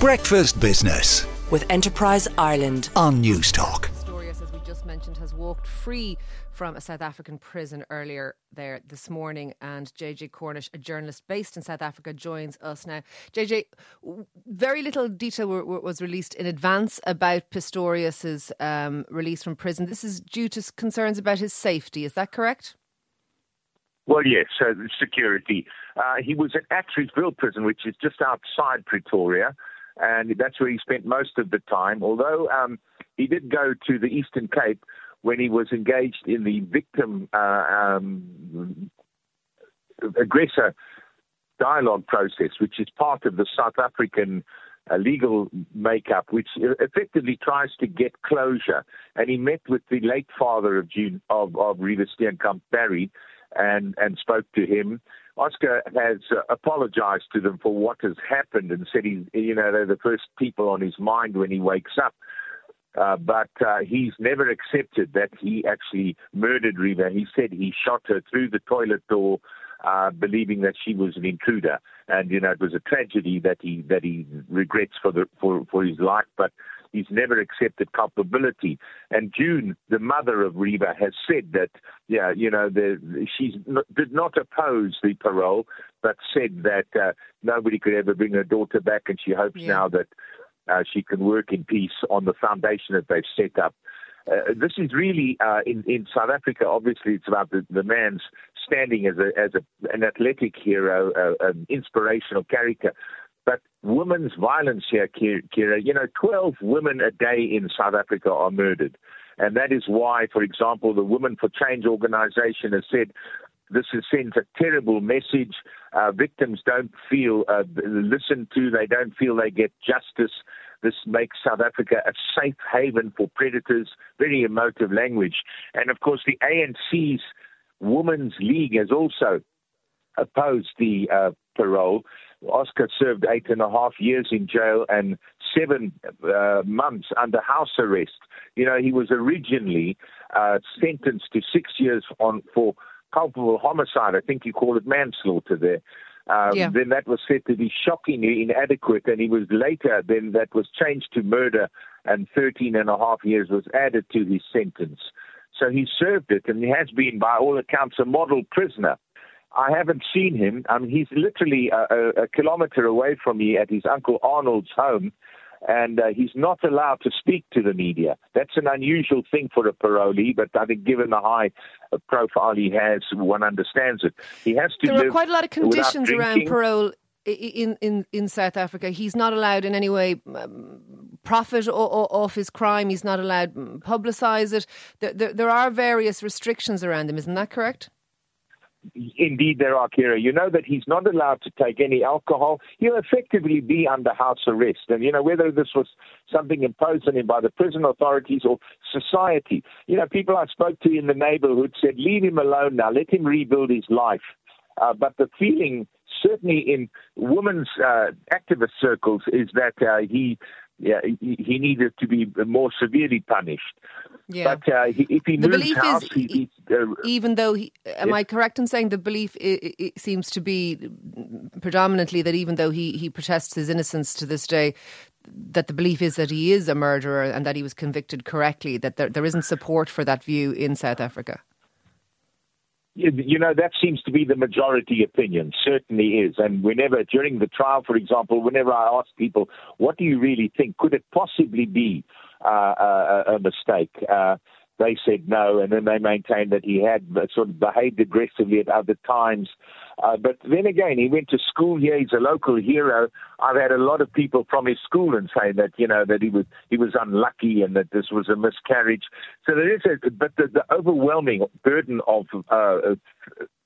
Breakfast Business with Enterprise Ireland on Newstalk. Pistorius, as we just mentioned, has walked free from a South African prison earlier there this morning. And JJ Cornish, a journalist based in South Africa, joins us now. JJ, very little detail was released in advance about Pistorius's um, release from prison. This is due to concerns about his safety. Is that correct? Well, yes, uh, security. Uh, he was at Atteridgeville Prison, which is just outside Pretoria, and that's where he spent most of the time. Although um, he did go to the Eastern Cape when he was engaged in the victim uh, um, aggressor dialogue process, which is part of the South African uh, legal makeup, which effectively tries to get closure. And he met with the late father of June of, of Reeva Steenkamp Barry and, and spoke to him. Oscar has uh, apologized to them for what has happened and said he's, you know, they're the first people on his mind when he wakes up. Uh, but uh, he's never accepted that he actually murdered Reeva. He said he shot her through the toilet door, uh, believing that she was an intruder, and you know it was a tragedy that he that he regrets for the for for his life. But He's never accepted culpability. And June, the mother of Reeva, has said that, yeah, you know, she did not oppose the parole, but said that uh, nobody could ever bring her daughter back, and she hopes yeah. now that uh, she can work in peace on the foundation that they've set up. Uh, this is really uh, in in South Africa. Obviously, it's about the, the man's standing as a as a, an athletic hero, uh, an inspirational character. But women's violence here, Kira, you know, 12 women a day in South Africa are murdered. And that is why, for example, the Women for Change organization has said this has sent a terrible message. Uh, victims don't feel uh, listened to, they don't feel they get justice. This makes South Africa a safe haven for predators, very emotive language. And of course, the ANC's Women's League has also opposed the uh, parole. Oscar served eight and a half years in jail and seven uh, months under house arrest. You know, he was originally uh, sentenced to six years on for culpable homicide. I think you call it manslaughter there. Um, yeah. Then that was said to be shockingly inadequate, and he was later, then that was changed to murder, and 13 and a half years was added to his sentence. So he served it, and he has been, by all accounts, a model prisoner. I haven't seen him. I mean, he's literally a, a, a kilometer away from me at his uncle Arnold's home, and uh, he's not allowed to speak to the media. That's an unusual thing for a parolee, but I think given the high uh, profile he has, one understands it. He has to. There are quite a lot of conditions around parole in, in, in South Africa. He's not allowed in any way um, profit o- o- off his crime. He's not allowed mm, publicise it. There, there, there, are various restrictions around him. Isn't that correct? Indeed, there are, Kira. You know that he's not allowed to take any alcohol. He'll effectively be under house arrest. And, you know, whether this was something imposed on him by the prison authorities or society, you know, people I spoke to in the neighborhood said, leave him alone now, let him rebuild his life. Uh, but the feeling, certainly in women's uh, activist circles, is that uh, he yeah, he, he, needed to be more severely punished. Yeah. But uh, he, if he the moves belief house, is, he, uh, even though he, am I correct in saying the belief it, it seems to be predominantly that even though he, he protests his innocence to this day, that the belief is that he is a murderer and that he was convicted correctly. That there, there isn't support for that view in South Africa you know, that seems to be the majority opinion, certainly is. And whenever, during the trial, for example, whenever I ask people, what do you really think? Could it possibly be uh, a, a, mistake? Uh, they said no, and then they maintained that he had sort of behaved aggressively at other times. Uh, but then again, he went to school here. He's a local hero. I've had a lot of people from his school and say that you know that he was he was unlucky and that this was a miscarriage. So there is a but the, the overwhelming burden of uh,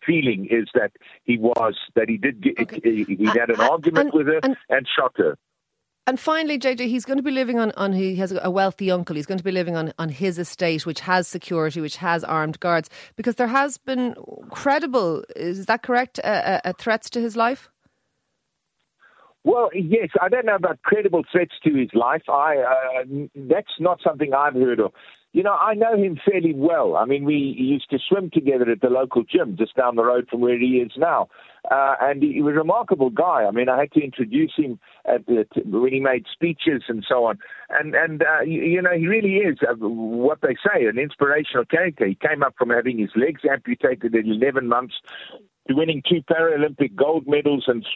feeling is that he was that he did get, okay. he, he, had an uh, argument and, with her and, and shot her. And finally, JJ, he's going to be living on, on he has a wealthy uncle. He's going to be living on, on his estate, which has security, which has armed guards, because there has been credible, is that correct, uh, uh, threats to his life? Well, yes, I don't know about credible threats to his life. I uh, that's not something I've heard of. You know, I know him fairly well. I mean, we used to swim together at the local gym just down the road from where he is now. Uh, and he, was a remarkable guy. I mean, I had to introduce him at the, when he made speeches and so on. And, and uh, you, you know, he really is uh, what they say, an inspirational character. He came up from having his legs amputated at 11 months to winning two Paralympic gold medals and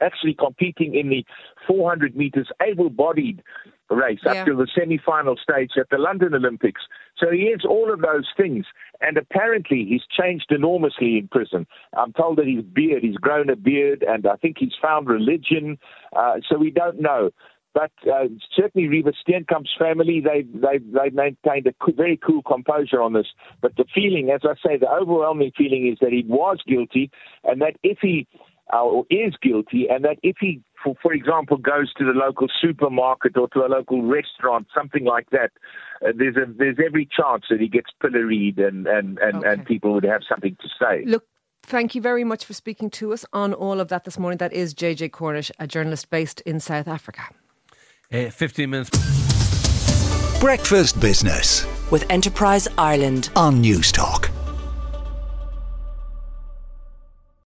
actually competing in the 400 meters able bodied race yeah. up to the semi-final stage at the London Olympics. So he is all of those things. And apparently he's changed enormously in prison. I'm told that his beard, he's grown a beard, and I think he's found religion. Uh, so we don't know. But uh, certainly, Reeva Steenkamp's family—they—they—they've maintained a co- very cool composure on this. But the feeling, as I say, the overwhelming feeling is that he was guilty and that if he uh, or is guilty, and that if he, for, for example, goes to the local supermarket or to a local restaurant, something like that, uh, there's a there's every chance that he gets pilloried and and and, okay. and people would have something to say. Look. Thank you very much for speaking to us on all of that this morning. That is JJ Cornish, a journalist based in South Africa. Uh, 15 minutes. Breakfast Business with Enterprise Ireland on Newstalk.